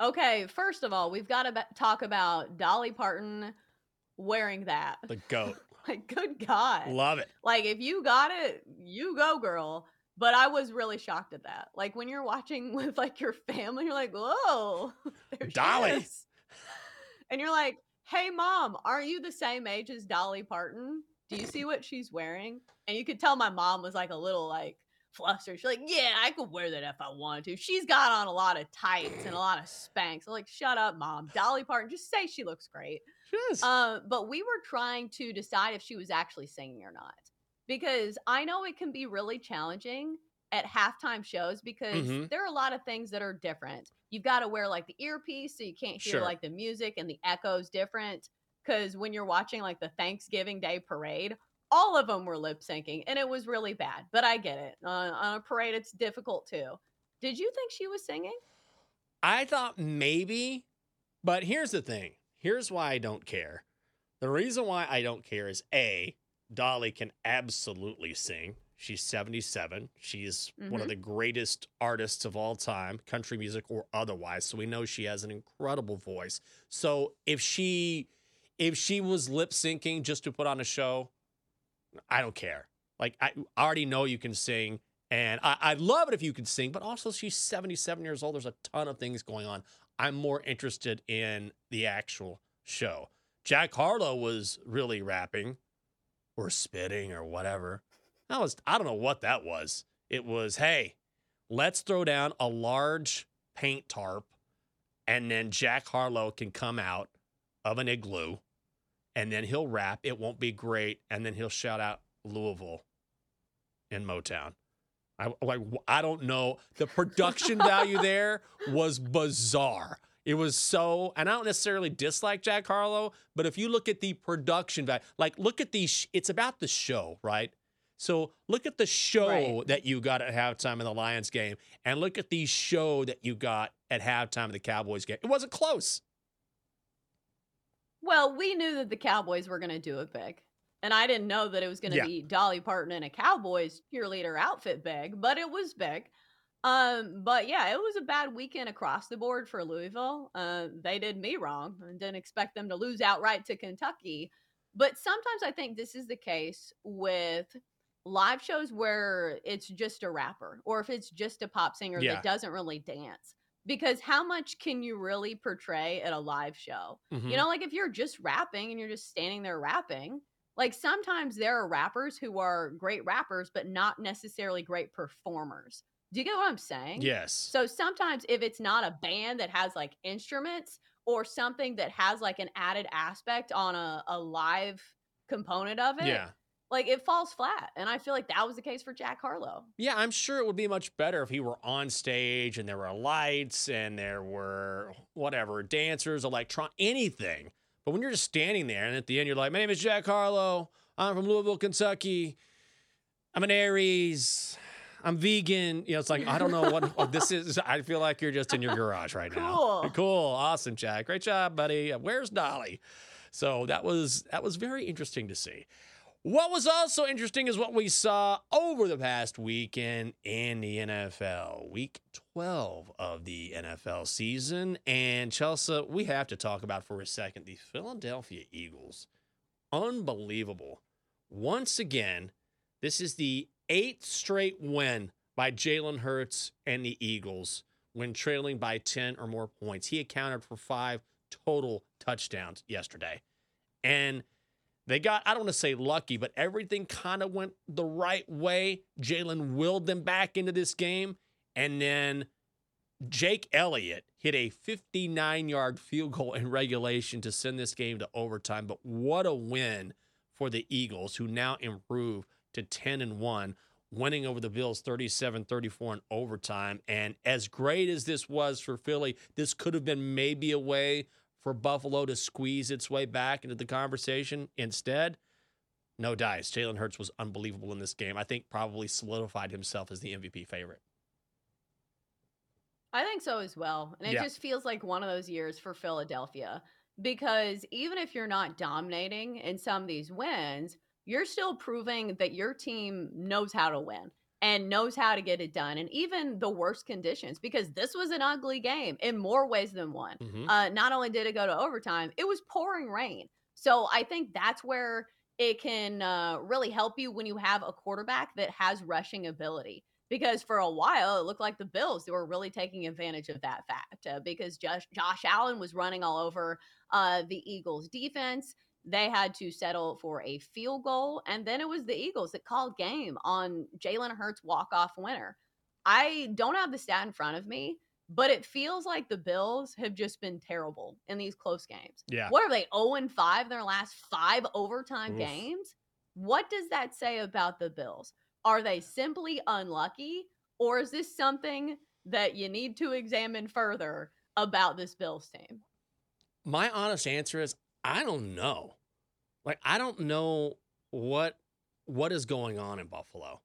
Okay, first of all, we've got to be- talk about Dolly Parton wearing that. The goat. like, good God. Love it. Like, if you got it, you go, girl. But I was really shocked at that. Like, when you're watching with like your family, you're like, whoa, Dolly. And you're like, hey, mom, aren't you the same age as Dolly Parton? Do you see what she's wearing? And you could tell my mom was like a little like flustered. She's like, yeah, I could wear that if I wanted to. She's got on a lot of tights and a lot of Spanx. I'm like, shut up, mom. Dolly Parton, just say she looks great. Yes. Uh, but we were trying to decide if she was actually singing or not. Because I know it can be really challenging at halftime shows because Mhm. there are a lot of things that are different. You've got to wear like the earpiece so you can't hear Sure. like the music and the echoes different. Because when you're watching like the Thanksgiving Day parade, all of them were lip syncing and it was really bad. But I get it. Uh, on a parade, it's difficult too. Did you think she was singing? I thought maybe, but here's the thing. Here's why I don't care. The reason why I don't care is A, Dolly can absolutely sing. She's 77. She's one of Mhm. the greatest artists of all time, country music or otherwise. So we know she has an incredible voice. So if she if she was lip syncing just to put on a show, I don't care. Like I, I already know you can sing, and I, I'd love it if you could sing. But also, she's seventy-seven years old. There's a ton of things going on. I'm more interested in the actual show. Jack Harlow was really rapping, or spitting, or whatever. That was I don't know what that was. It was hey, let's throw down a large paint tarp, and then Jack Harlow can come out of an igloo and then he'll rap. It won't be great, and then he'll shout out Louisville in Motown. I like I don't know. The production value there was bizarre. It was so, and I don't necessarily dislike Jack Harlow, but if you look at the production value, like look at these, it's about the show, right? So look at the show Right. that you got at halftime in the Lions game, and look at the show that you got at halftime of the Cowboys game. It wasn't close. Well, we knew that the Cowboys were going to do it big. And I didn't know that it was going to Yeah. be Dolly Parton in a Cowboys cheerleader outfit big, but it was big. Um, but yeah, it was a bad weekend across the board for Louisville. Uh, they did me wrong and didn't expect them to lose outright to Kentucky. But sometimes I think this is the case with live shows where it's just a rapper or if it's just a pop singer Yeah. that doesn't really dance. Because how much can you really portray at a live show? Mhm. You know, like if you're just rapping and you're just standing there rapping, like sometimes there are rappers who are great rappers, but not necessarily great performers. Do you get what I'm saying? Yes. So sometimes if it's not a band that has like instruments or something that has like an added aspect on a, a live component of it, yeah. Like it falls flat. And I feel like that was the case for Jack Harlow. Yeah, I'm sure it would be much better if he were on stage and there were lights and there were whatever dancers, electron, anything. But when you're just standing there and at the end you're like, "My name is Jack Harlow. I'm from Louisville, Kentucky. I'm an Aries. I'm vegan." You know, it's like I don't know what, what this is. I feel like you're just in your garage right now. Cool. Cool. Awesome, Jack. Great job, buddy. Where's Dolly? So that was that was very interesting to see. What was also interesting is what we saw over the past weekend in the NFL, week 12 of the NFL season. And Chelsea, we have to talk about for a second the Philadelphia Eagles. Unbelievable. Once again, this is the eighth straight win by Jalen Hurts and the Eagles when trailing by 10 or more points. He accounted for five total touchdowns yesterday. And they got, I don't want to say lucky, but everything kind of went the right way. Jalen willed them back into this game. And then Jake Elliott hit a 59 yard field goal in regulation to send this game to overtime. But what a win for the Eagles, who now improve to 10 and 1. winning over the Bills 37 34 in overtime. And as great as this was for Philly, this could have been maybe a way for Buffalo to squeeze its way back into the conversation. Instead, no dice. Jalen Hurts was unbelievable in this game. I think probably solidified himself as the MVP favorite. I think so as well. And it Yeah. just feels like one of those years for Philadelphia because even if you're not dominating in some of these wins, you're still proving that your team knows how to win and knows how to get it done and even the worst conditions because this was an ugly game in more ways than one. Mhm. Uh, not only did it go to overtime, it was pouring rain. So I think that's where it can uh, really help you when you have a quarterback that has rushing ability. Because for a while, it looked like the Bills they were really taking advantage of that fact uh, because Josh, Josh Allen was running all over uh, the Eagles' defense. They had to settle for a field goal, and then it was the Eagles that called game on Jalen Hurts' walk-off winner. I don't have the stat in front of me, but it feels like the Bills have just been terrible in these close games. Yeah. What are they 0 and 5 in their last 5 overtime Oof. games? What does that say about the Bills? Are they simply unlucky or is this something that you need to examine further about this Bills team? My honest answer is I don't know. Like I don't know what what is going on in Buffalo.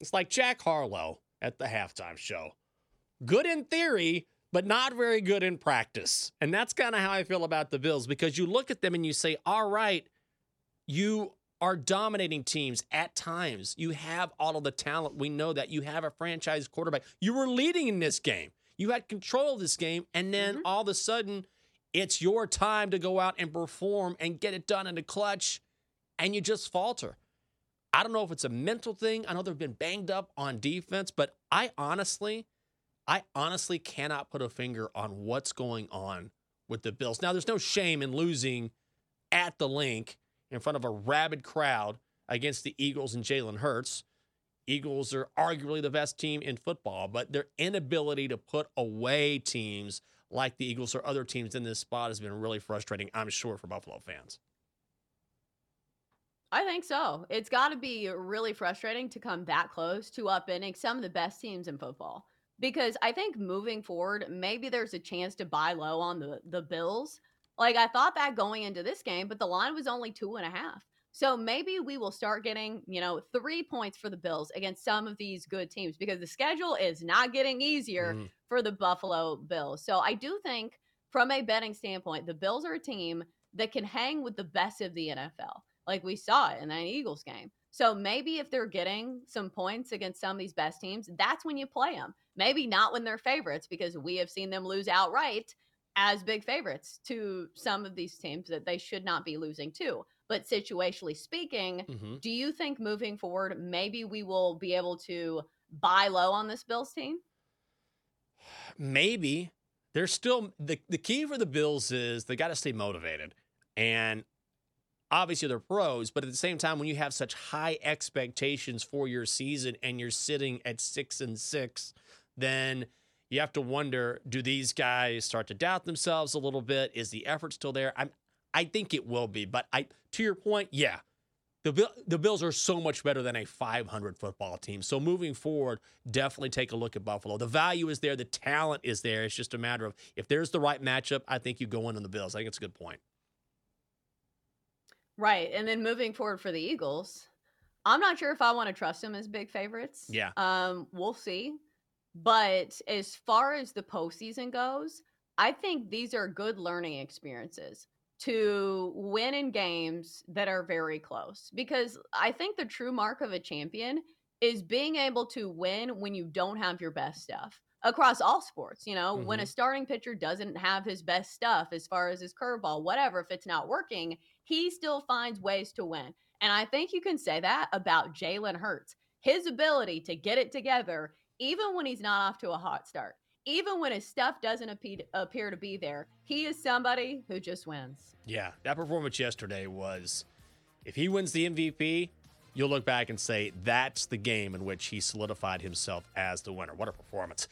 It's like Jack Harlow at the halftime show. Good in theory, but not very good in practice. And that's kind of how I feel about the Bills because you look at them and you say, "All right, you are dominating teams at times. You have all of the talent. We know that you have a franchise quarterback. You were leading in this game. You had control of this game and then Mhm. all of a sudden it's your time to go out and perform and get it done in the clutch, and you just falter. I don't know if it's a mental thing. I know they've been banged up on defense, but I honestly, I honestly cannot put a finger on what's going on with the Bills. Now, there's no shame in losing at the Linc in front of a rabid crowd against the Eagles and Jalen Hurts. Eagles are arguably the best team in football, but their inability to put away teams like the Eagles or other teams in this spot has been really frustrating, I'm sure, for Buffalo fans. I think so. It's got to be really frustrating to come that close to upending some of the best teams in football. Because I think moving forward, maybe there's a chance to buy low on the the Bills. Like I thought that going into this game, but the line was only two and a half. So maybe we will start getting, you know, three points for the Bills against some of these good teams because the schedule is not getting easier Mhm. for the Buffalo Bills. So I do think, from a betting standpoint, the Bills are a team that can hang with the best of the NFL, like we saw it in that Eagles game. So maybe if they're getting some points against some of these best teams, that's when you play them. Maybe not when they're favorites, because we have seen them lose outright as big favorites to some of these teams that they should not be losing to. But situationally speaking, Mhm. do you think moving forward, maybe we will be able to buy low on this Bills team? Maybe. There's still the, the key for the Bills is they got to stay motivated. And obviously they're pros, but at the same time, when you have such high expectations for your season and you're sitting at six and six, then you have to wonder, do these guys start to doubt themselves a little bit? Is the effort still there? I'm I think it will be, but I to your point, yeah. The Bill, the Bills are so much better than a 500 football team. So moving forward, definitely take a look at Buffalo. The value is there, the talent is there. It's just a matter of if there's the right matchup, I think you go in on the Bills. I think it's a good point. Right. And then moving forward for the Eagles, I'm not sure if I want to trust them as big favorites. Yeah. Um, we'll see. But as far as the postseason goes, I think these are good learning experiences to win in games that are very close. Because I think the true mark of a champion is being able to win when you don't have your best stuff across all sports. You know, when a mm-hmm. starting pitcher doesn't have his best stuff as far as his curveball, whatever, if it's not working, he still finds ways to win. And I think you can say that about Jalen Hurts. His ability to get it together, even when he's not off to a hot start, even when his stuff doesn't appe- appear to be there, he is somebody who just wins. Yeah, that performance yesterday was if he wins the MVP, you'll look back and say that's the game in which he solidified himself as the winner. What a performance.